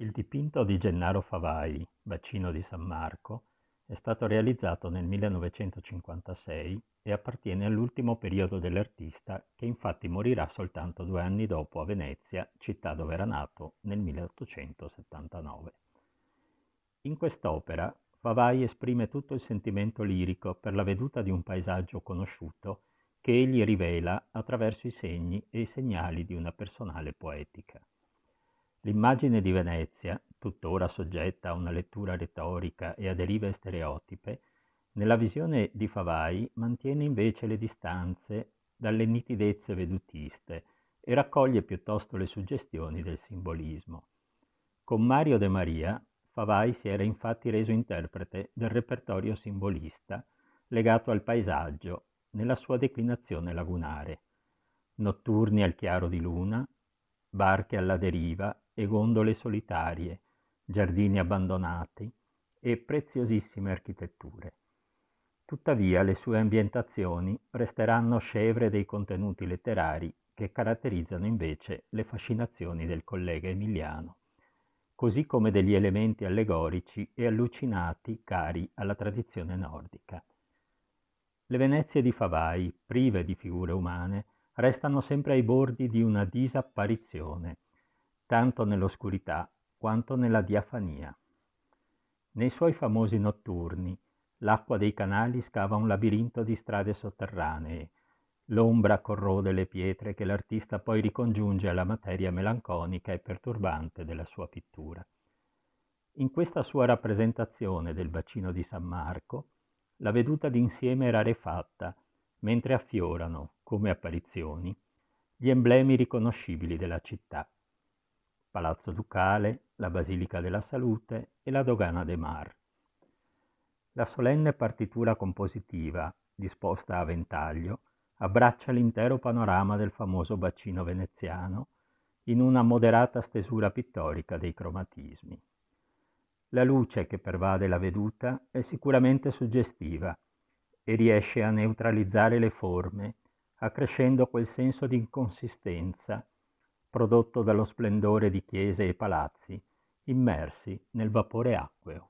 Il dipinto di Gennaro Favai, Bacino di San Marco, è stato realizzato nel 1956 e appartiene all'ultimo periodo dell'artista che infatti morirà soltanto due anni dopo a Venezia, città dove era nato, nel 1879. In quest'opera Favai esprime tutto il sentimento lirico per la veduta di un paesaggio conosciuto che egli rivela attraverso i segni e i segnali di una personale poetica. L'immagine di Venezia, tuttora soggetta a una lettura retorica e a derive stereotipe, nella visione di Favai mantiene invece le distanze dalle nitidezze vedutiste e raccoglie piuttosto le suggestioni del simbolismo. Con Mario De Maria, Favai si era infatti reso interprete del repertorio simbolista legato al paesaggio nella sua declinazione lagunare. Notturni al chiaro di luna, barche alla deriva e gondole solitarie, giardini abbandonati e preziosissime architetture. Tuttavia le sue ambientazioni resteranno scevre dei contenuti letterari che caratterizzano invece le fascinazioni del collega emiliano, così come degli elementi allegorici e allucinati cari alla tradizione nordica. Le Venezie di Favai, prive di figure umane, restano sempre ai bordi di una disapparizione, tanto nell'oscurità quanto nella diafania. Nei suoi famosi notturni, l'acqua dei canali scava un labirinto di strade sotterranee, l'ombra corrode le pietre che l'artista poi ricongiunge alla materia melanconica e perturbante della sua pittura. In questa sua rappresentazione del bacino di San Marco, la veduta d'insieme è rarefatta, mentre affiorano, come apparizioni, gli emblemi riconoscibili della città. Palazzo Ducale, la Basilica della Salute e la Dogana de Mar. La solenne partitura compositiva, disposta a ventaglio, abbraccia l'intero panorama del famoso bacino veneziano in una moderata stesura pittorica dei cromatismi. La luce che pervade la veduta è sicuramente suggestiva e riesce a neutralizzare le forme, accrescendo quel senso di inconsistenza prodotto dallo splendore di chiese e palazzi immersi nel vapore acqueo.